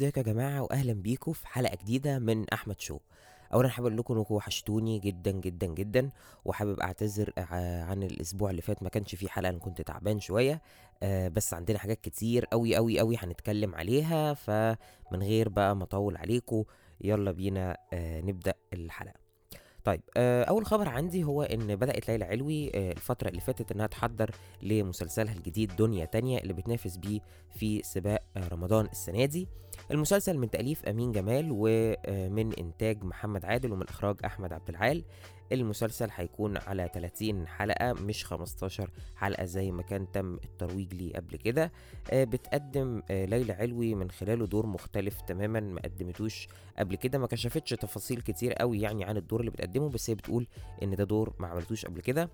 هلو ازيكم يا جماعة؟ واهلا بيكم في حلقة جديدة من أحمد شو. اولا حابب أقول لكم إنكم وحشتوني جدا جدا جدا. وحابب أعتذر ع- عن الأسبوع اللي فات ما كانش فيه حلقة أنا كنت تعبان شوية. آه، بس عندنا حاجات كتير قوي قوي قوي هنتكلم عليها. فمن غير بقى ما أطول عليكم يلا بينا آه، نبدأ الحلقة. طيب آه، أول خبر عندي هو إن بدأت ليلى علوي آه، الفترة اللي فاتت إنها تحضر لمسلسلها الجديد دنيا تانية اللي بتنافس بيه في سباق آه، رمضان السنة دي. المسلسل من تأليف أمين جمال ومن إنتاج محمد عادل ومن إخراج أحمد عبد العال. المسلسل هيكون على 30 حلقة مش 15 حلقة زي ما كان تم الترويج ليه قبل كده. آه، بتقدم آه، ليلى علوي من خلاله دور مختلف تماما ما قدمتوش قبل كده ما كشفتش تفاصيل كتير قوي يعني عن الدور اللي بتقدمه بس هي بتقول إن ده دور ما عملتوش قبل كده.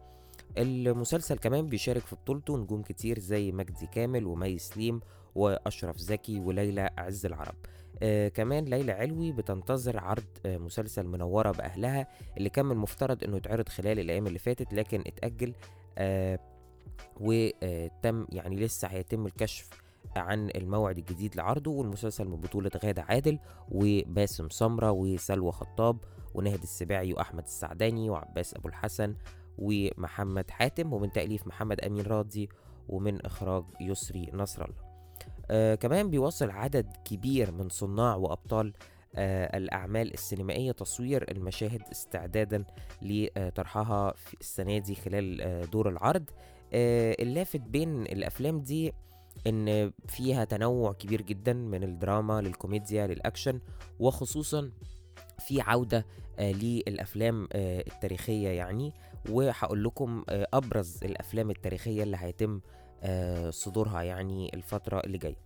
المسلسل كمان بيشارك في بطولته نجوم كتير زي مجدي كامل ومي سليم وأشرف زكي وليلى عز العرب. آه كمان ليلى علوي بتنتظر عرض آه مسلسل منورة بأهلها اللي كان من المفترض إنه يتعرض خلال الأيام اللي فاتت لكن اتأجل آه وتم يعني لسه هيتم الكشف عن الموعد الجديد لعرضه والمسلسل من بطولة غادة عادل وباسم سمرة وسلوى خطاب ونهد السباعي وأحمد السعداني وعباس أبو الحسن ومحمد حاتم ومن تأليف محمد أمين راضي ومن إخراج يسري نصر الله. آه كمان بيواصل عدد كبير من صناع وأبطال آه الأعمال السينمائية تصوير المشاهد استعدادا لطرحها في السنة دي خلال آه دور العرض. آه اللافت بين الأفلام دي إن فيها تنوع كبير جدا من الدراما للكوميديا للأكشن وخصوصا في عودة آه للأفلام آه التاريخية يعني. وهقول لكم آه أبرز الأفلام التاريخية اللي هيتم صدورها يعني الفترة اللي جاية.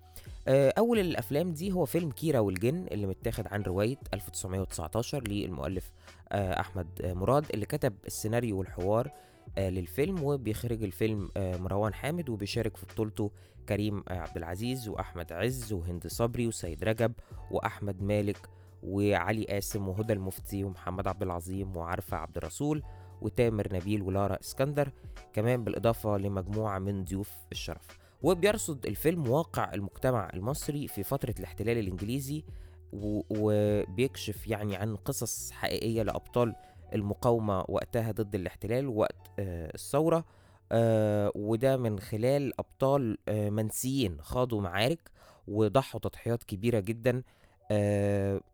آه أول الأفلام دي هو فيلم كيرا والجن اللي متاخد عن رواية 1919 للمؤلف آه أحمد آه مراد اللي كتب السيناريو والحوار آه للفيلم وبيخرج الفيلم آه مروان حامد وبيشارك في بطولته كريم آه عبد العزيز وأحمد عز وهند صبري وسيد رجب وأحمد مالك وعلي قاسم وهدى المفتي ومحمد عبد العظيم وعرفة عبد الرسول وتامر نبيل ولارا اسكندر كمان بالإضافة لمجموعة من ضيوف الشرف. وبيرصد الفيلم واقع المجتمع المصري في فترة الاحتلال الإنجليزي و- وبيكشف يعني عن قصص حقيقية لأبطال المقاومة وقتها ضد الاحتلال وقت آه، الثورة آه، وده من خلال أبطال آه، منسيين خاضوا معارك وضحوا تضحيات كبيرة جدا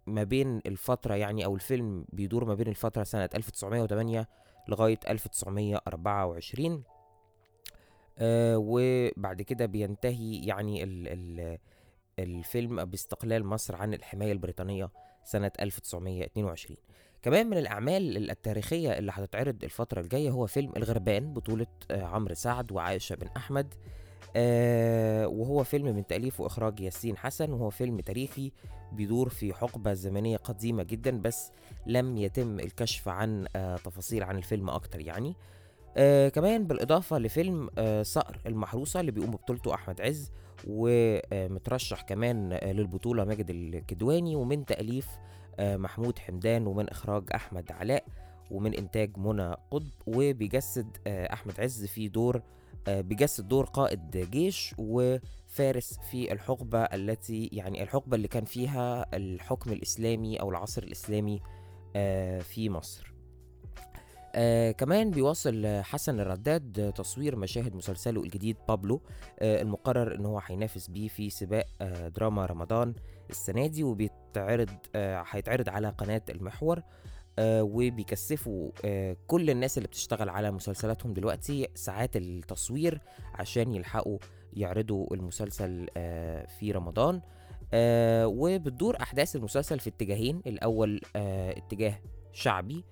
ما بين الفترة يعني أو الفيلم بيدور ما بين الفترة سنة 1908 لغاية 1924 آه، وبعد كده بينتهي يعني ال ال الفيلم باستقلال مصر عن الحماية البريطانية سنة 1922 كمان من الأعمال التاريخية اللي هتتعرض الفترة الجاية هو فيلم الغربان بطولة آه، عمرو سعد وعائشة بن أحمد. آه وهو فيلم من تأليف وإخراج ياسين حسن وهو فيلم تاريخي بيدور في حقبة زمنية قديمة جدا بس لم يتم الكشف عن آه تفاصيل عن الفيلم أكتر يعني. آه كمان بالإضافة لفيلم صقر المحروسة اللي بيقوم ببطولته أحمد عز ومترشح كمان للبطولة ماجد الكدواني ومن تأليف محمود حمدان ومن إخراج أحمد علاء ومن إنتاج منى قطب وبيجسد أحمد عز في دور بيجسد دور قائد جيش وفارس في الحقبة التي يعني الحقبة اللي كان فيها الحكم الإسلامي أو العصر الإسلامي آه في مصر. آه كمان بيواصل آه، حسن الرداد آه، تصوير مشاهد مسلسله الجديد بابلو آه المقرر إن هو هينافس بيه في سباق آه دراما رمضان السنة دي وبيتعرض آه هيتعرض على قناة المحور. آه وبيكثفوا آه كل الناس اللي بتشتغل على مسلسلاتهم دلوقتي ساعات التصوير عشان يلحقوا يعرضوا المسلسل آه في رمضان. وبتدور أحداث المسلسل في اتجاهين الأول اتجاه شعبي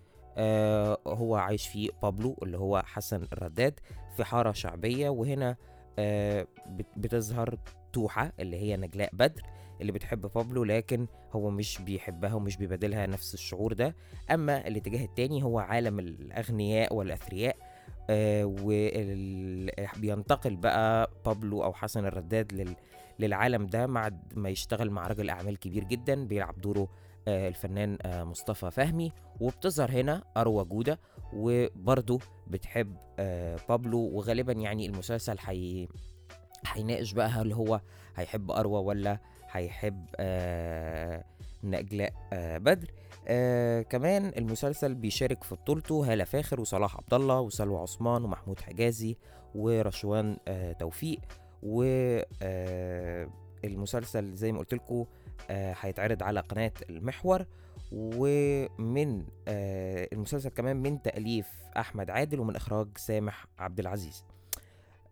هو عايش فيه بابلو اللي هو حسن الرداد في حارة شعبية وهنا بت- بتظهر توحة اللي هي نجلاء بدر. اللي بتحب بابلو لكن هو مش بيحبها ومش بيبادلها نفس الشعور ده. أما الاتجاه التاني هو عالم الأغنياء والأثرياء آه وبينتقل بقى بابلو أو حسن الرداد لل للعالم ده مع ما يشتغل مع راجل أعمال كبير جدا بيلعب دوره آه، الفنان آه، مصطفى فهمي. وبتظهر هنا أروى جودة وبرضه بتحب آه، بابلو. وغالبا يعني المسلسل حي... هيناقش بقى هل هو هيحب أروى ولا هيحب آه نجلاء آه بدر. آه كمان المسلسل بيشارك في بطولته هالة فاخر وصلاح عبد الله وسلوى عثمان ومحمود حجازي ورشوان آه توفيق. و آه المسلسل زي ما قلت لكم آه هيتعرض على قناة المحور. ومن آه المسلسل كمان من تأليف أحمد عادل ومن إخراج سامح عبد العزيز.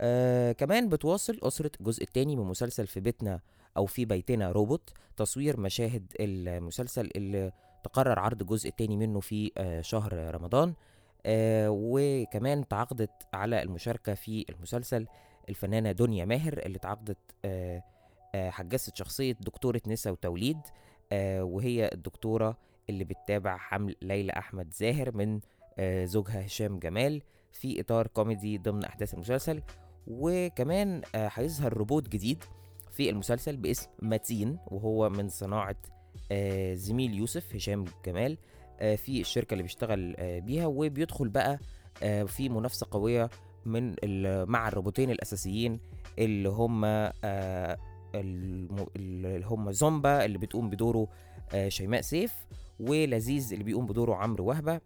آه كمان بتواصل أسرة الجزء الثاني من مسلسل في بيتنا أو في بيتنا روبوت تصوير مشاهد المسلسل اللي تقرر عرض الجزء الثاني منه في آه شهر رمضان. آه وكمان تعاقدت على المشاركة في المسلسل الفنانة دنيا ماهر اللي تعاقدت آه حجزت شخصية دكتورة نساء وتوليد. وهي الدكتورة اللي بتتابع حمل ليلى أحمد زاهر من زوجها هشام جمال في إطار كوميدي ضمن أحداث المسلسل. وكمان هيظهر روبوت جديد. في المسلسل باسم متين وهو من صناعة آه زميل يوسف هشام جمال آه في الشركة اللي بيشتغل آه بيها وبيدخل بقى في منافسة قوية من مع الروبوتين الأساسيين اللي هم اللي هم زومبا اللي بتقوم بدوره شيماء سيف ولذيذ اللي بيقوم بدوره عمرو وهبة.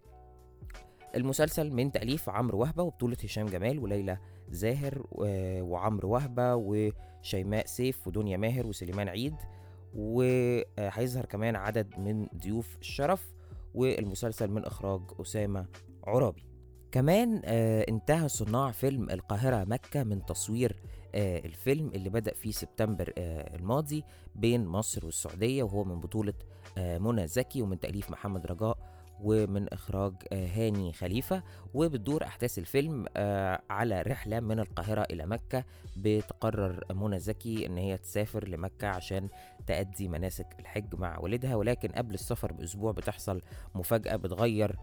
المسلسل من تأليف عمرو وهبة وبطولة هشام جمال وليلى زاهر وعمرو وهبة وشيماء سيف ودنيا ماهر وسليمان عيد. وهيظهر كمان عدد من ضيوف الشرف والمسلسل من إخراج أسامة عرابي. كمان آه انتهى صناع فيلم القاهرة مكة من تصوير آه الفيلم اللي بدأ في سبتمبر آه الماضي بين مصر والسعودية وهو من بطولة آه منى زكي ومن تأليف محمد رجاء ومن إخراج آه هاني خليفة وبتدور أحداث الفيلم آه على رحلة من القاهرة إلى مكة بتقرر منى زكي إن هي تسافر لمكة عشان تأدي مناسك الحج مع والدها ولكن قبل السفر بأسبوع بتحصل مفاجأة بتغير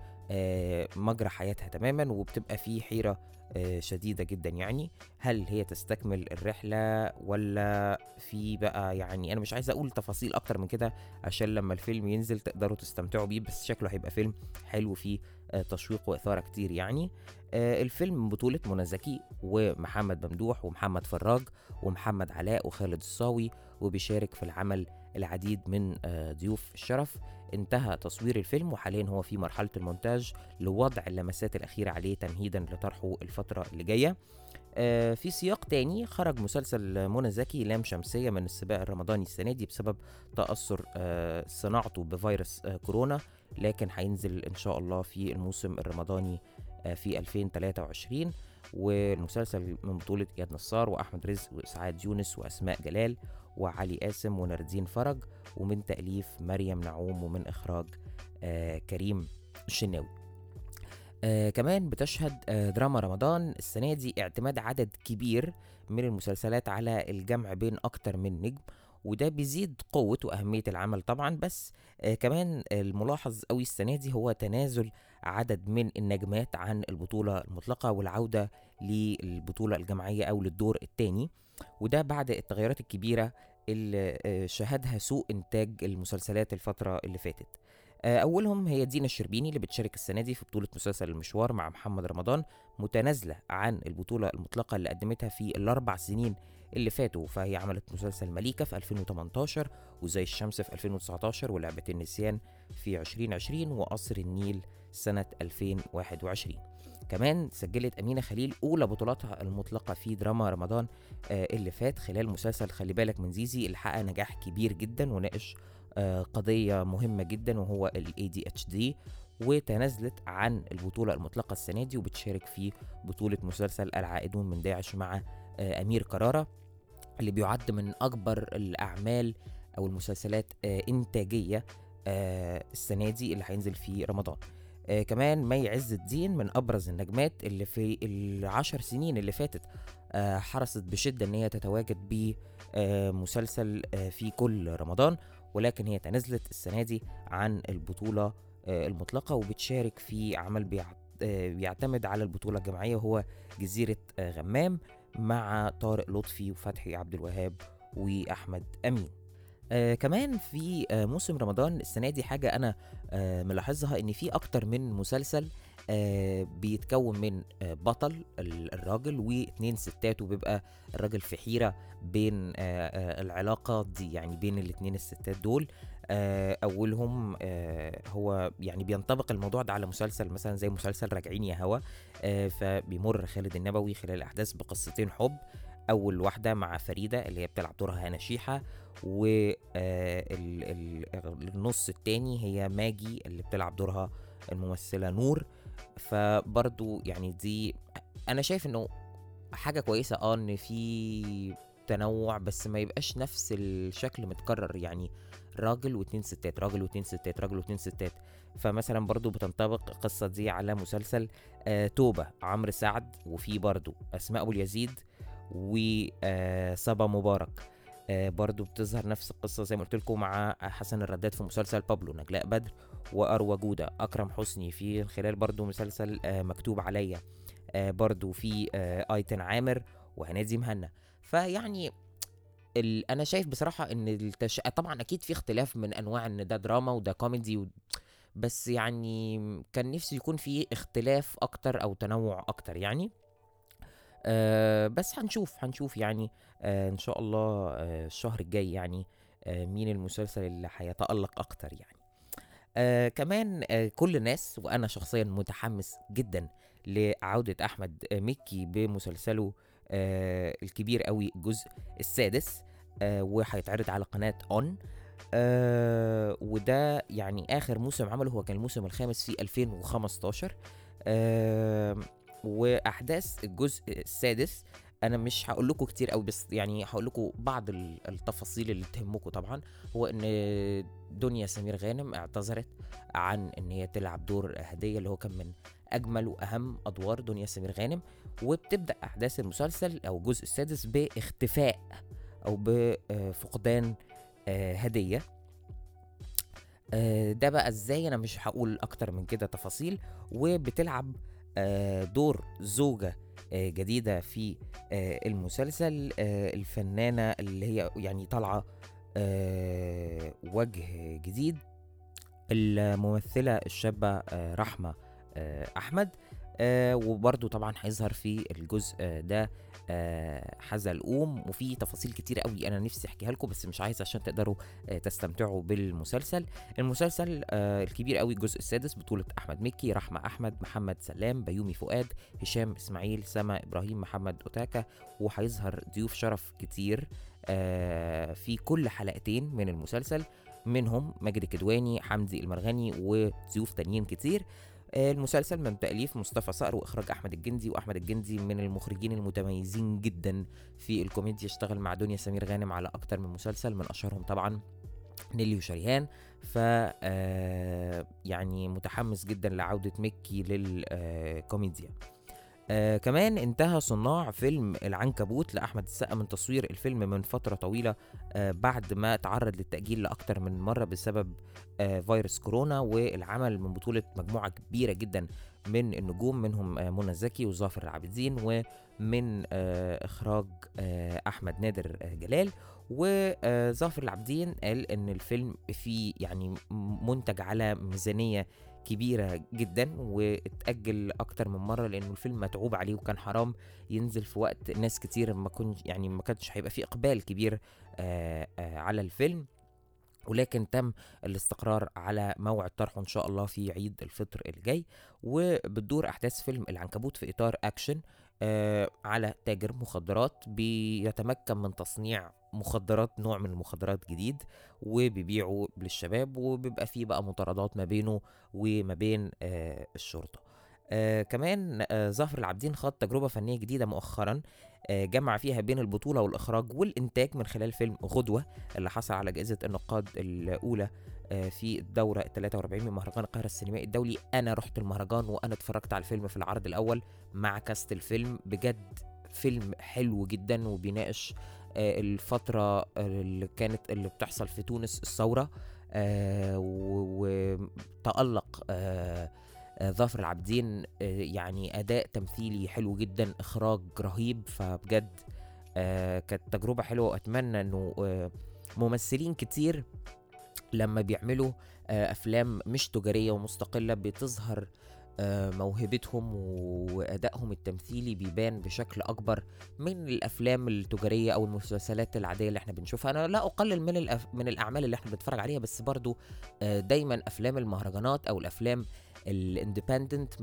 مجرى حياتها تماما وبتبقى في حيرة آه شديدة جدا. يعني هل هي تستكمل الرحلة ولا في بقى يعني أنا مش عايز أقول تفاصيل أكتر من كده عشان لما الفيلم ينزل تقدروا تستمتعوا بيه بس شكله هيبقى فيلم حلو فيه آه تشويق وإثارة كتير يعني. الفيلم بطولة منى زكي ومحمد ممدوح ومحمد فراج ومحمد علاء وخالد الصاوي وبيشارك في العمل العديد من ضيوف الشرف. انتهى تصوير الفيلم وحاليا هو في مرحلة المونتاج لوضع اللمسات الأخيرة عليه تمهيدا لطرحه الفترة اللي جاية. آه في سياق تاني خرج مسلسل منى زكي لام شمسية من السباق الرمضاني السنة دي بسبب تأثر آه صناعته بفيروس آه كورونا لكن هينزل إن شاء الله في الموسم الرمضاني في 2023 والمسلسل من بطولة إياد نصار وأحمد رزق وإسعاد يونس وأسماء جلال. وعلي قاسم ونردين فرج ومن تأليف مريم نعوم ومن إخراج آه كريم الشناوي آه كمان بتشهد آه دراما رمضان. السنة دي اعتماد عدد كبير من المسلسلات على الجمع بين أكتر من نجم وده بيزيد قوة وأهمية العمل طبعا. بس آه كمان الملاحظ قوي السنة دي هو تنازل عدد من النجمات عن البطولة المطلقة والعودة للبطولة الجماعية أو للدور الثاني وده بعد التغيرات الكبيرة اللي شهدها سوء إنتاج المسلسلات الفترة اللي فاتت. أولهم هي دينا الشربيني اللي بتشارك السنة دي في بطولة مسلسل المشوار مع محمد رمضان متنازلة عن البطولة المطلقة اللي قدمتها في الأربع سنين اللي فاتوا. فهي عملت مسلسل مليكة في 2018 وزي الشمس في 2019 ولعبة النسيان في 2020 وقصر النيل سنة 2021 كمان سجلت أمينة خليل أولى بطولاتها المطلقة في دراما رمضان آه اللي فات خلال مسلسل خلي بالك من زيزي اللي حقق نجاح كبير جدا وناقش آه قضية مهمة جدا وهو ال ADHD وتنازلت عن البطولة المطلقة السنة دي وبتشارك في بطولة مسلسل العائدون من داعش مع آه أمير كرارة اللي بيعد من أكبر الأعمال أو المسلسلات إنتاجية السنة دي اللي هينزل في رمضان. آه كمان مي عز الدين من أبرز النجمات اللي في العشر سنين اللي فاتت آه حرصت بشدة إن هي تتواجد بمسلسل آه في كل رمضان ولكن هي تنازلت السنة دي عن البطولة آه المطلقة وبتشارك في عمل آه بيعتمد على البطولة الجماعية وهو جزيرة آه غمام مع طارق لطفي وفتحي عبد الوهاب وأحمد أمين. آه كمان في آه موسم رمضان السنة دي حاجة أنا آه ملاحظها إن في أكتر من مسلسل آه بيتكون من آه بطل ال- الراجل واتنين ستات وبيبقى الراجل في حيرة بين آه آه العلاقة دي يعني بين الاتنين الستات دول. آه أولهم آه هو يعني بينطبق الموضوع ده على مسلسل مثلا زي مسلسل راجعين يا هوا فبيمر خالد النبوي خلال الأحداث بقصتين حب أول واحدة مع فريدة اللي هي بتلعب دورها هنا شيحة والنص التاني هي ماجي اللي بتلعب دورها الممثلة نور. فبرضو يعني دي أنا شايف إنه حاجة كويسة آه إن في تنوع بس ما يبقاش نفس الشكل متكرر. يعني راجل واتنين ستات راجل واتنين ستات راجل واتنين ستات. فمثلا برضو بتنطبق القصة دي على مسلسل آه توبة عمرو سعد وفي برضو أسماء أبو اليزيد وصبا مبارك. آه برضو بتظهر نفس القصة زي ما قلت لكم مع حسن الرداد في مسلسل بابلو نجلاء بدر وأروى جودة أكرم حسني في خلال برضو مسلسل آه مكتوب عليا. آه برضو في آيتن عامر وهنادي مهنا فيعني. أنا شايف بصراحة إن التش... طبعا أكيد في اختلاف من أنواع إن ده دراما وده كوميدي و... بس يعني كان نفسي يكون في اختلاف أكتر أو تنوع أكتر يعني. آه بس هنشوف هنشوف يعني آه إن شاء الله آه الشهر الجاي يعني آه مين المسلسل اللي هيتألق أكتر يعني. آه كمان آه كل الناس وأنا شخصيا متحمس جدا لعودة أحمد مكي بمسلسله آه الكبير قوي الجزء السادس آه وهيتعرض على قناة اون آه وده يعني آخر موسم عمله هو كان الموسم الخامس في 2015 آه وأحداث الجزء السادس أنا مش هقول لكم كتير قوي بس يعني هقول لكم بعض ال- التفاصيل اللي تهمكم طبعا. هو إن دنيا سمير غانم اعتذرت عن إن هي تلعب دور هدية اللي هو كان من أجمل وأهم أدوار دنيا سمير غانم وبتبدأ أحداث المسلسل أو الجزء السادس باختفاء أو بفقدان آه، هدية. آه، ده بقى إزاي؟ أنا مش هقول أكتر من كده تفاصيل. وبتلعب دور زوجة آه، جديدة في آه، المسلسل آه، الفنانة اللي هي يعني طالعة آه، وجه جديد. الممثلة الشابة آه، رحمة آه، أحمد. آه وبرضو طبعا هيظهر في الجزء آه، ده آه حزلقوم. وفي تفاصيل كتير قوي أنا نفسي أحكيها لكم بس مش عايز عشان تقدروا آه تستمتعوا بالمسلسل. المسلسل آه الكبير قوي الجزء السادس بطولة أحمد مكي رحمة أحمد محمد سلام بيومي فؤاد هشام إسماعيل سما إبراهيم محمد أوتاكا وهيظهر ضيوف شرف كتير. آه في كل حلقتين من المسلسل منهم ماجد الكدواني حمدي المرغني وضيوف تانيين كتير. المسلسل من تأليف مصطفى صقر وإخراج أحمد الجندي وأحمد الجندي من المخرجين المتميزين جدا في الكوميديا اشتغل مع دنيا سمير غانم على أكتر من مسلسل من أشهرهم طبعا نيلي وشريهان. ف آه، يعني متحمس جدا لعودة مكي للكوميديا. آه كمان انتهى صناع فيلم العنكبوت لأحمد السقا من تصوير الفيلم من فترة طويلة آه بعد ما تعرض للتأجيل لأكتر من مرة بسبب آه فيروس كورونا والعمل من بطولة مجموعة كبيرة جدا من النجوم منهم آه منى زكي وظافر العابدين ومن آه إخراج آه أحمد نادر آه جلال. وظافر العابدين قال إن الفيلم فيه يعني منتج على ميزانية كبيرة جدا واتأجل أكتر من مرة لأنه الفيلم متعوب عليه وكان حرام ينزل في وقت ناس كتير ما كنش يعني ما كانش هيبقى فيه إقبال كبير آه آه على الفيلم. ولكن تم الاستقرار على موعد طرحه إن شاء الله في عيد الفطر الجاي. وبتدور أحداث فيلم العنكبوت في إطار أكشن آه على تاجر مخدرات بيتمكن من تصنيع مخدرات نوع من المخدرات جديد وبيبيعه للشباب وبيبقى فيه بقى مطاردات ما بينه وما بين آه الشرطة. آه كمان آه ظافر العابدين خاض تجربة فنية جديدة مؤخرا آه جمع فيها بين البطولة والإخراج والإنتاج من خلال فيلم غدوة اللي حصل على جائزة النقاد الأولى آه، في الدورة ال 43 من مهرجان القاهرة السينمائي الدولي. أنا رحت المهرجان وأنا اتفرجت على الفيلم في العرض الأول مع كاست الفيلم. بجد فيلم حلو جدا وبيناقش الفترة اللي كانت اللي بتحصل في تونس الثورة آه، وتألق آه، آه، ظافر العابدين آه، يعني أداء تمثيلي حلو جدا إخراج رهيب فبجد آه، كانت تجربة حلوة وأتمنى آه، ممثلين كتير لما بيعملوا آه، أفلام مش تجارية ومستقلة بتظهر آه، موهبتهم وأدائهم التمثيلي بيبان بشكل أكبر من الأفلام التجارية أو المسلسلات العادية اللي إحنا بنشوفها. أنا لا أقلل من الأف... من الأعمال اللي إحنا بنتفرج عليها بس برضو آه، دايما أفلام المهرجانات أو الأفلام الاندبندنت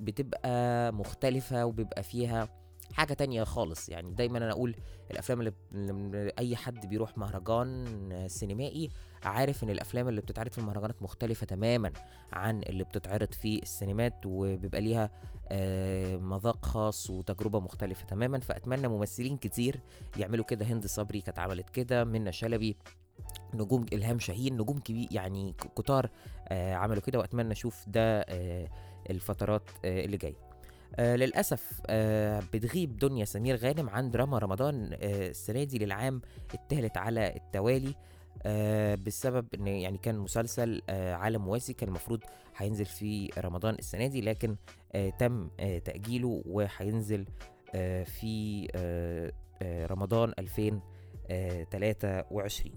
بتبقى مختلفة وبيبقى فيها حاجة تانية خالص. يعني دايما أنا أقول الأفلام اللي, أي حد بيروح مهرجان سينمائي عارف إن الأفلام اللي بتتعرض في المهرجانات مختلفة تماما عن اللي بتتعرض في السينمات وبيبقى ليها آه مذاق خاص وتجربة مختلفة تماما. فأتمنى ممثلين كتير يعملوا كده. هند صبري كانت عملت كده. منى شلبي نجوم إلهام شاهين نجوم كبير يعني كتار آه عملوا كده. وأتمنى أشوف ده آه الفترات اللي جاية. آه للأسف آه بتغيب دنيا سمير غانم عن دراما رمضان آه السنة دي للعام الثالث على التوالي. آه بسبب إن يعني كان مسلسل آه عالم موازي كان المفروض هينزل في رمضان السنة دي لكن آه تم آه تأجيله وهينزل آه في آه آه رمضان 2023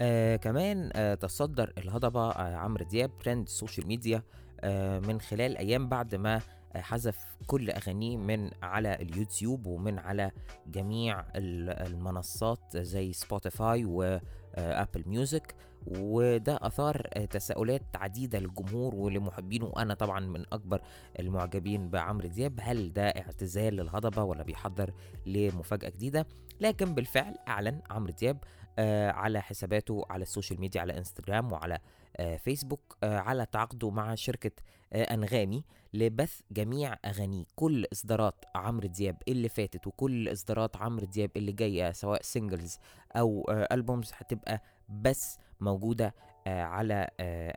آه كمان آه تصدر الهضبة آه عمرو دياب trend ال social media آه من خلال أيام بعد ما حذف كل أغانيه من على اليوتيوب ومن على جميع المنصات زي Spotify و Apple Music وده أثار تساؤلات عديدة للجمهور ولمحبينه. وأنا طبعا من أكبر المعجبين بعمرو دياب. هل ده اعتزال للهضبه ولا بيحضر لمفاجأة جديدة؟ لكن بالفعل أعلن عمرو دياب على حساباته على ال social media على إنستجرام وعلى فيسبوك على تعاقده مع شركة أنغامي لبث جميع أغانيه. كل إصدارات عمرو دياب اللي فاتت وكل إصدارات عمرو دياب اللي جاية سواء singles أو albums هتبقى بس موجودة على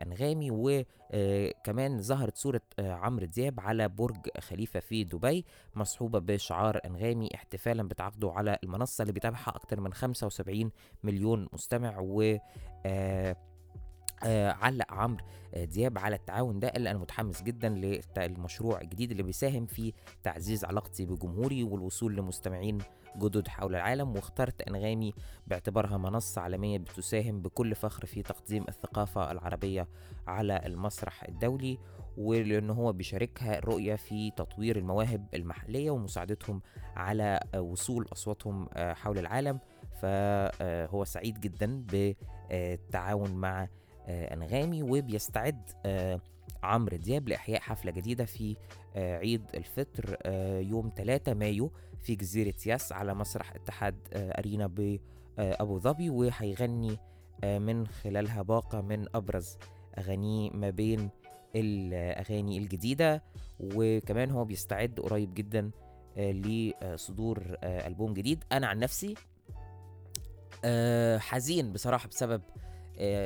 أنغامي وكمان ظهرت صورة عمرو دياب على برج خليفة في دبي مصحوبة بشعار أنغامي احتفالا بتعاقده على المنصة اللي بيتابعها أكتر من 75 مليون مستمع و آه علق عمرو آه دياب على التعاون ده اللي أنا متحمس جدا للمشروع الجديد اللي بيساهم في تعزيز علاقتي بجمهوري والوصول لمستمعين جدد حول العالم واخترت أنغامي باعتبارها منصة عالمية بتساهم بكل فخر في تقديم الثقافة العربية على المسرح الدولي ولان هو بيشاركها رؤية في تطوير المواهب المحلية ومساعدتهم على وصول أصواتهم حول العالم. فهو سعيد جدا بالتعاون مع آه أنغامي وبيستعد آه عمرو دياب لإحياء حفلة جديدة في آه عيد الفطر يوم 3 مايو في جزيرة ياس على مسرح اتحاد أرينا بابو ظبي وهيغني من خلالها باقة من أبرز أغانيه ما بين الأغاني الجديدة. وكمان هو بيستعد قريب جدا لصدور ألبوم جديد. أنا عن نفسي حزين بصراحة بسبب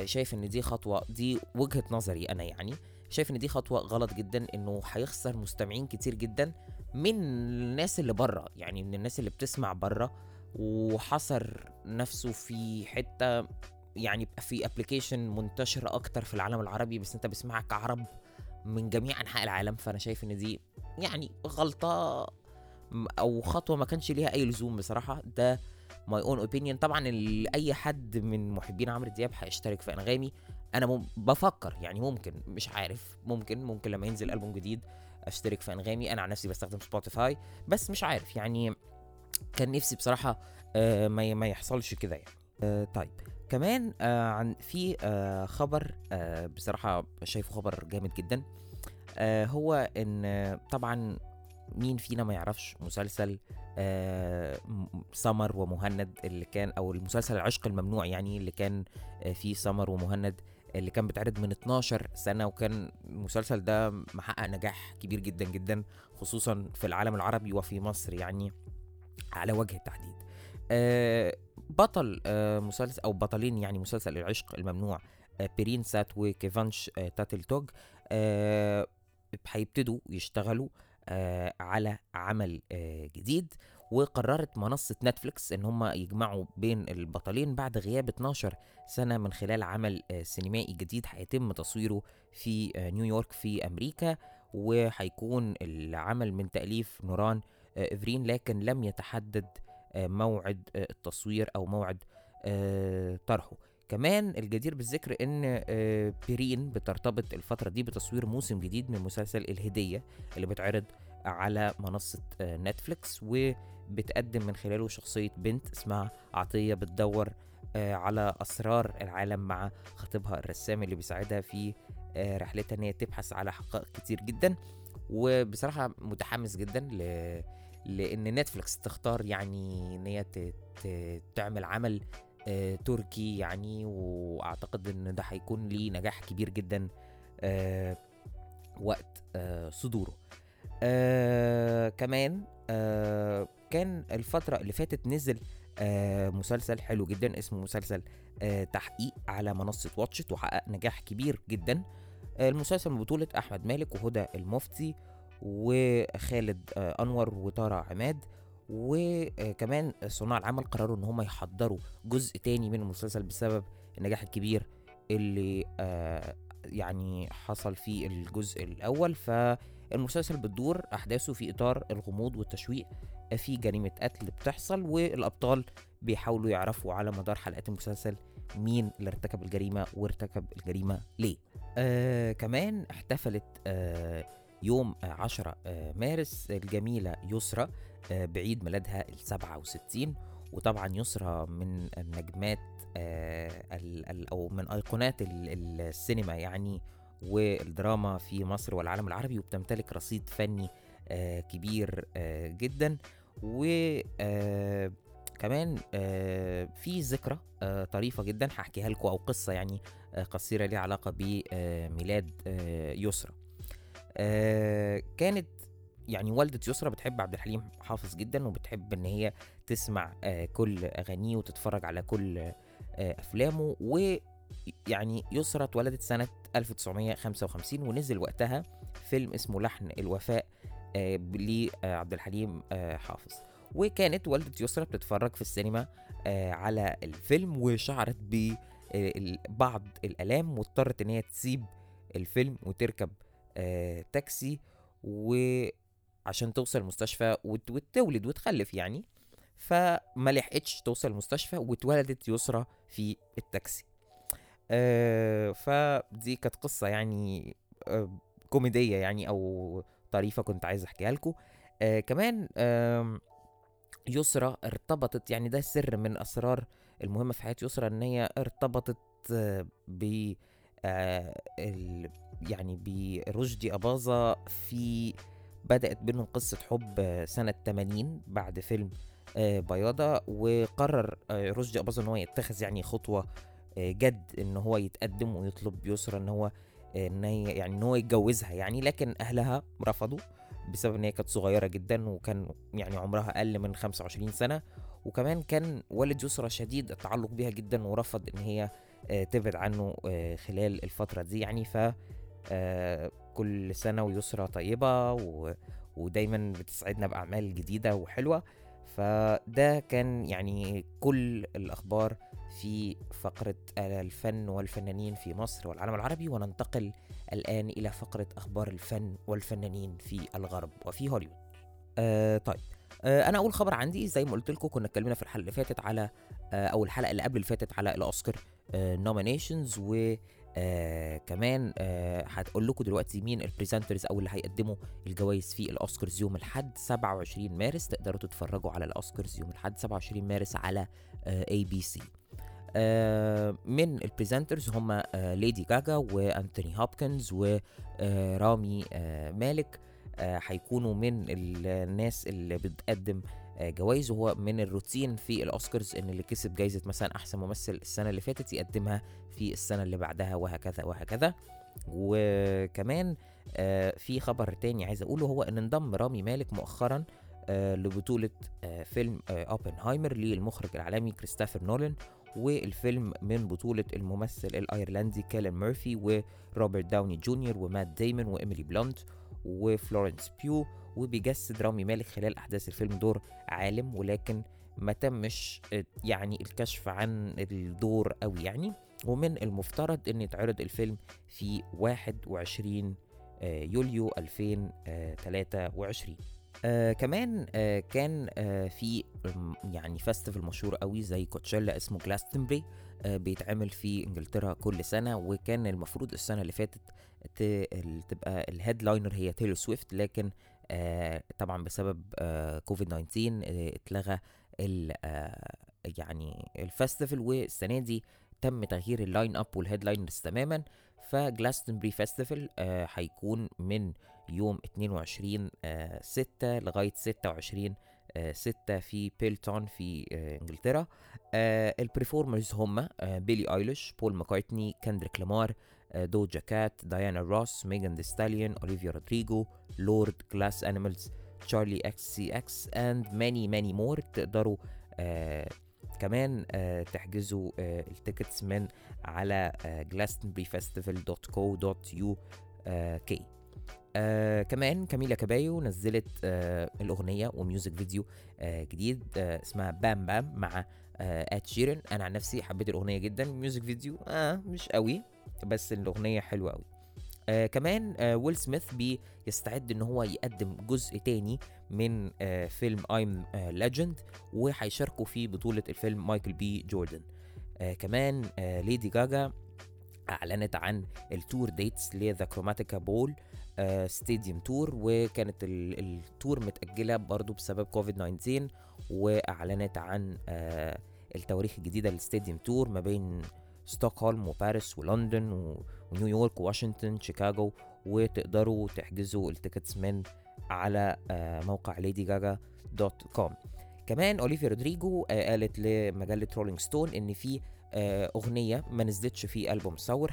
شايف إن دي خطوة دي وجهة نظري أنا يعني شايف إن دي خطوة غلط جدا إنه هيخسر مستمعين كتير جدا من الناس اللي بره يعني من الناس اللي بتسمع بره وحصر نفسه في حتة يعني في application منتشر أكتر في العالم العربي بس أنت بيسمعك كعرب من جميع أنحاء العالم فأنا شايف إن دي يعني غلطة أو خطوة ما كانش ليها أي لزوم بصراحة. ده my own opinion طبعا أي حد من محبين عمرو دياب هيشترك في أنغامي. أنا مم بفكر يعني ممكن مش عارف ممكن ممكن لما ينزل ألبوم جديد أشترك في أنغامي. أنا عن نفسي بستخدم Spotify بس مش عارف يعني كان نفسي بصراحة آه ما ما يحصلش كده يعني. آه طيب. كمان آه عن في آه خبر آه بصراحة شايفه خبر جامد جدا. آه هو إن آه طبعا مين فينا ما يعرفش مسلسل آه سمر ومهند اللي كان أو المسلسل العشق الممنوع يعني اللي كان آه فيه سمر ومهند اللي كان بيتعرض من 12 سنة وكان المسلسل ده محقق نجاح كبير جدا جدا خصوصا في العالم العربي وفي مصر يعني على وجه التحديد. آه بطل آه مسلسل أو بطلين يعني مسلسل العشق الممنوع آه بيرين سات وكيفانش آه تاتل توج آه هيبتدوا يشتغلوا آه على عمل آه جديد وقررت منصة نتفليكس إن هم يجمعوا بين البطلين بعد غياب 12 سنة من خلال عمل آه سينمائي جديد هيتم تصويره في آه نيويورك في أمريكا وهيكون العمل من تأليف نوران آه افرين لكن لم يتحدد آه موعد آه التصوير أو موعد آه طرحه. كمان الجدير بالذكر إن آه، بيرين بترتبط الفترة دي بتصوير موسم جديد من مسلسل الهدية اللي بتعرض على منصة آه، نتفليكس وبتقدم من خلاله شخصية بنت اسمها عطية بتدور آه، على أسرار العالم مع خطيبها الرسام اللي بيساعدها في رحلتها إن هي تبحث على حقائق كتير جدا. وبصراحة متحمس جدا ل... لأن نتفليكس تختار يعني إن هي ت... ت... تعمل عمل تركي يعني وأعتقد إن ده هيكون ليه نجاح كبير جدا آه، وقت آه، صدوره. آه كمان آه كان الفترة اللي فاتت نزل آه مسلسل حلو جدا اسمه مسلسل آه تحقيق على منصة واتشت وحقق نجاح كبير جدا. آه المسلسل من بطولة أحمد مالك وهدى المفتي وخالد آه أنور وطارق عماد وكمان صناع العمل قرروا إن هم يحضروا جزء تاني من المسلسل بسبب النجاح الكبير اللي آه يعني حصل في الجزء الأول. فالمسلسل بتدور أحداثه في إطار الغموض والتشويق في جريمة قتل بتحصل والأبطال بيحاولوا يعرفوا على مدار حلقات المسلسل مين اللي ارتكب الجريمة وارتكب الجريمة ليه. آه كمان احتفلت آه يوم آه، 10 آه، مارس الجميلة يسرى آه، بعيد ميلادها ال 67 وطبعا يسرى من النجمات آه، أو من أيقونات ال- السينما يعني والدراما في مصر والعالم العربي وبتمتلك رصيد فني آه، كبير آه، جدا. و آه، كمان آه، في ذكرى آه، طريفة جدا هحكيها لكم أو قصة يعني آه، قصيرة ليها علاقة بميلاد آه، يسرى. آه، كانت يعني والدة يسرى بتحب عبد الحليم حافظ جدا وبتحب إن هي تسمع آه، كل أغانيه وتتفرج على كل آه، أفلامه. ويعني يسرى اتولدت سنة 1955 ونزل وقتها فيلم اسمه لحن الوفاء آه، لعبد الحليم حافظ. وكانت والدة يسرى بتتفرج في السينما على الفيلم وشعرت ببعض الآلام واضطرت إن هي تسيب الفيلم وتركب تاكسي. وعشان توصل المستشفى وت- وتولد وتخلف يعني. فما لحقتش توصل المستشفى واتولدت يسرى في التاكسي. آه فدي كانت قصة يعني آه كوميدية يعني أو طريفة كنت عايز أحكيها لكم. آه كمان آم، يسرى ارتبطت يعني ده سر من أسرار المهمة في حياة يسرى إن هي ارتبطت آه، ب آه، يعني برشدي أباظة في بدأت بينهم قصة حب آه، سنة 80 بعد فيلم آه، بياضة وقرر آه، رشدي أباظة إن هو يتخذ يعني خطوة جد إن هو يتقدم ويطلب يسرى إن هو إن هي يعني إن هو يتجوزها يعني لكن أهلها رفضوا بسبب إن هي كانت صغيرة جدا وكان يعني عمرها أقل من 25 سنة. وكمان كان والد يسرى شديد التعلق بيها جدا ورفض إن هي تبعد عنه خلال الفترة دي يعني. ف كل سنة ويسرى طيبة و... ودايما بتسعدنا بأعمال جديدة وحلوة. فده كان يعني كل الأخبار في فقرة الفن والفنانين في مصر والعالم العربي وننتقل الآن إلى فقرة أخبار الفن والفنانين في الغرب وفي هوليوود. آه طيب. آه أنا أول خبر عندي زي ما قلت لكم كنا اتكلمنا في الحلقة اللي فاتت على آه أو الحلقة اللي قبل اللي فاتت على الأوسكار nominations و آه كمان آه هتقول لكم دلوقتي مين ال presenters أو اللي هيقدموا الجوائز في الأوسكارز يوم الأحد 27 مارس. تقدروا تتفرجوا على الأوسكارز يوم الأحد 27 مارس على ABC من ال presenters هم ليدي جاجا وانتوني هوبكنز ورامي مالك هيكونوا من الناس اللي بتقدم جوائز وهو من الروتين في الأوسكارز إن اللي كسب جايزة مثلا أحسن ممثل السنة اللي فاتت يقدمها في السنة اللي بعدها وهكذا وهكذا. وكمان آه، في خبر تاني عايز أقوله هو إن انضم رامي مالك مؤخرا آه، لبطولة آه، فيلم آه، أوبنهايمر للمخرج العالمي كريستوفر نولان والفيلم من بطولة الممثل الأيرلندي كيلن ميرفي وروبرت داوني جونيور ومات دايمون وإيميلي بلونت وفلورنس بيو. وبيجسد رامي مالك خلال أحداث الفيلم دور عالم ولكن ما تمش آه، يعني الكشف عن الدور أوي يعني. ومن المفترض أن يتعرض الفيلم في 21 آه، يوليو 2023 آه كمان آه كان آه في يعني festival مشهور قوي زي كوتشيلا اسمه جلاستنبري آه بيتعمل في إنجلترا كل سنة وكان المفروض السنة اللي فاتت تبقى ال headliner هي تايلور سويفت لكن طبعا بسبب آه كوفيد 19 آه اتلغى ال آه يعني ال festival والسنة دي تم تغيير ال lineup وال headliners تماما. ف Glastonbury Festival آه هيكون من يوم 22 آه 6 لغاية 26 6 في بيلتون في آه إنجلترا. آه ال performers هم بيلي ايليش بول ماكارتني كندريك لامار دوجا كات ديانا روس ميغان دي ستاليون اوليفيا رودريجو لورد Glass Animals Charli XCX and many many more تقدروا آه كمان تحجزوا ال tickets من على glastonburyfestival.co.uk آه كمان كاميلا كابايو نزلت آه الأغنية و music video آه جديد آه اسمها بام بام مع آه آد شيرن أنا عن نفسي حبيت الأغنية جدا music video آه مش قوي بس الأغنية حلوة قوي. آه كمان آه ويل سميث بيستعد إن هو يقدم جزء تاني من آه فيلم I Am Legend وهيشاركوا في بطولة الفيلم مايكل بي جوردن. آه كمان آه ليدي جاجا أعلنت عن ال tour dates ل the Chromatica Ball stadium tour وكانت ال- ال tour متأجلة برضو بسبب كوفيد 19 وأعلنت عن آه التواريخ الجديدة لل stadium tour ما بين ستوكهولم وباريس ولندن ونيويورك وواشنطن شيكاغو وتقدروا تحجزوا ال tickets من على آه موقع Lady Gaga dot com كمان أوليفيا رودريجو آه قالت لمجلة Rolling Stone إن في آه أغنية ما نزلتش في ألبوم Sour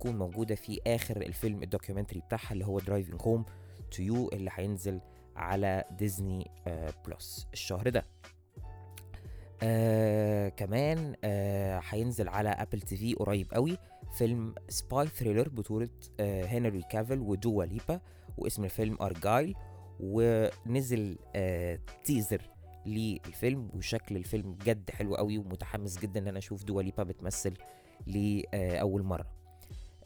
هتكون موجودة في آخر الفيلم ال documentary بتاعها اللي هو Driving Home to You اللي هينزل على ديزني آه Plus الشهر ده. آه كمان آه هينزل على Apple TV قريب قوي فيلم spy thriller بطولة آه هنري كافيل ودوا ليبا واسم الفيلم Argylle ونزل آه teaser للفيلم وشكل الفيلم بجد حلو قوي ومتحمس جدا إن أنا أشوف دوا ليبا بتمثل لأول مرة.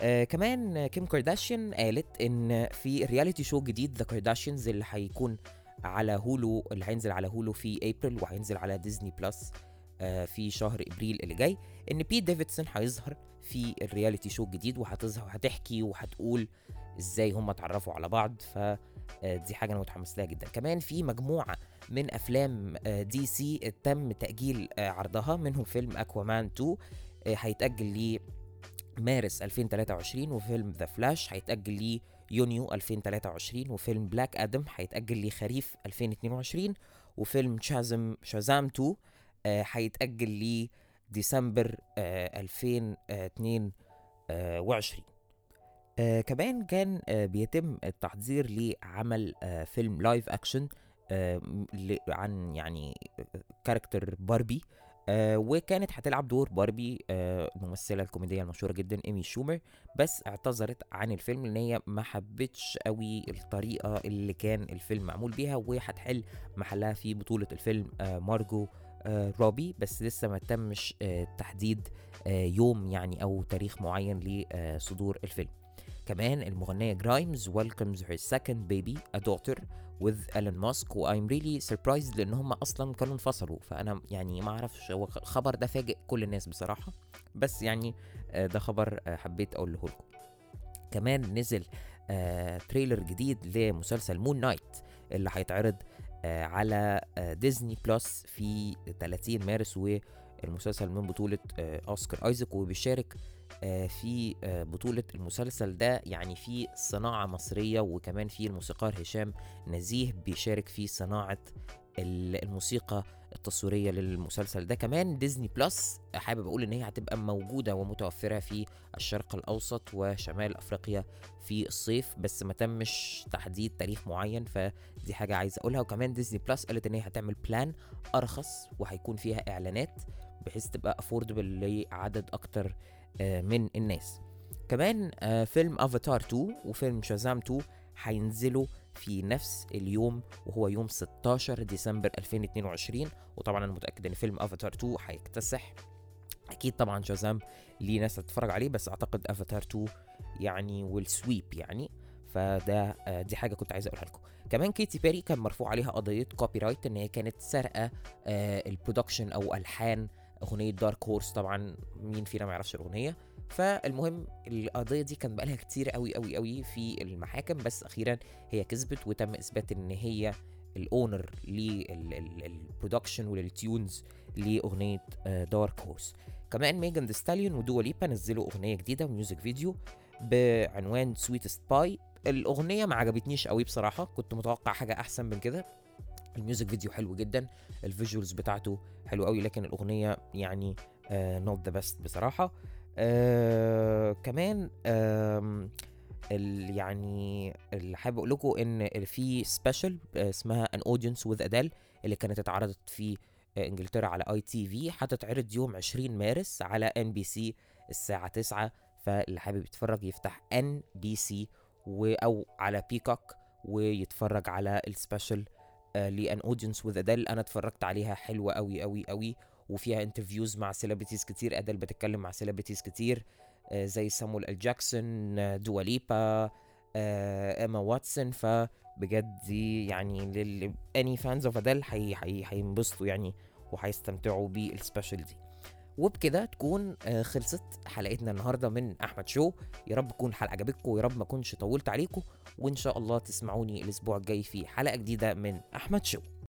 آه كمان آه، كيم كارداشيان قالت إن في reality show جديد The Kardashians اللي هيكون على Hulu اللي هينزل على Hulu في ابريل وهينزل على Disney Plus آه في شهر إبريل اللي جاي. إن بيت ديفيدسون هيظهر في ال reality show الجديد وهتظهر وهتحكي وهتقول إزاي هم اتعرفوا على بعض. ف آه، حاجة أنا متحمس لها جدا. كمان في مجموعة من أفلام آه، DC تم تأجيل آه، عرضها منهم فيلم Aquaman 2 آه، هيتأجل لمارس 2023 وفيلم The Flash هيتأجل لي يونيو 2023 وفيلم Black Adam هيتأجل لخريف 2022 وفيلم Shazam Shazam 2 آه، هيتأجل لي ديسمبر آه، 2022 آه كمان كان آه بيتم التحضير لعمل آه فيلم live action آه عن يعني آه، character Barbie آه وكانت هتلعب دور باربي آه الممثله الكوميدية المشهورة جدا إيمي شومر. بس اعتذرت عن الفيلم لأن هي ما حبتش قوي الطريقة اللي كان الفيلم معمول بيها وهتحل محلها في بطولة الفيلم آه مارجو آه روبي. بس لسه ما تمش آه تحديد آه يوم يعني أو تاريخ معين لصدور الفيلم. كمان المغنية جرايمز welcomes her second baby a daughter with Elon Musk. و I'm really surprised لأن هم أصلا كانوا انفصلوا. فأنا يعني ما أعرفش هو الخبر ده فاجئ كل الناس بصراحة. بس يعني آه، ده خبر آه، حبيت أقوله لكم. كمان نزل آه trailer جديد لمسلسل Moon Knight اللي هيتعرض على Disney Plus في 30 مارس. والمسلسل من بطولة أوسكار أيزك وبيشارك في آه بطولة المسلسل ده يعني في صناعة مصرية وكمان في الموسيقار هشام نزيه بيشارك في صناعة ال- الموسيقى التصويرية للمسلسل ده. كمان Disney Plus حابب أقول إن هي هتبقى موجودة ومتوفرة في الشرق الأوسط وشمال أفريقيا في الصيف بس ما تمش تحديد تاريخ معين فدي حاجة عايز أقولها. وكمان Disney Plus قالت إن هي هتعمل plan أرخص وهيكون فيها إعلانات بحيث تبقى affordable لعدد أكتر آه، من الناس. كمان آه، فيلم افاتار 2 وفيلم Shazam 2 هينزلوا في نفس اليوم وهو يوم 16 ديسمبر 2022 وطبعا أنا متأكد إن فيلم افاتار 2 هيكتسح. أكيد طبعا Shazam ليه ناس هتتفرج عليه بس أعتقد افاتار 2 يعني will sweep يعني. فده آه، دي حاجة كنت عايز أقولها لكم. كمان كيتي بيري كان مرفوع عليها قضية copyright إن هي كانت سارقة آه ال production أو ألحان أغنية Dark Horse طبعا مين فينا ما يعرفش الأغنية. فالمهم القضية دي كان بقالها كتير قوي قوي قوي في المحاكم بس أخيرا هي كسبت وتم إثبات إن هي ال owner لل production ولل tunes لأغنية Dark Horse كمان ميجان ستاليون ودوا ليبا نزلوا أغنية جديدة و music video بعنوان Sweetest Pie الأغنية ما عجبتنيش قوي بصراحة كنت متوقع حاجة أحسن من كده. ال music video حلو جدا. ال visuals بتاعته حلو قوي لكن الأغنية يعني not the best بصراحة. آه كمان آه ال يعني اللي حابب أقول لكم إن في special اسمها An Audience with Adele اللي كانت اتعرضت في إنجلترا على ITV هتتعرض يوم 20 مارس على NBC الساعة 9 فاللي حابب يتفرج يفتح NBC أو على Peacock ويتفرج على ال special ل An Audience with Adele أنا اتفرجت عليها حلوة قوي قوي قوي وفيها interviews مع celebrities كتير. Adele بتتكلم مع celebrities كتير آه زي سامويل ال جاكسون دوا ليبا آه إيما واتسون فبجد دي يعني لل any fans of Adele هينبسطوا يعني وهيستمتعوا بال special دي وبكده تكون آه خلصت حلقتنا النهارده من أحمد show. يا رب تكون الحلقة عجبتكم ويا رب ما أكونش طولت عليكم وإن شاء الله تسمعوني الأسبوع الجاي في حلقة جديدة من أحمد show.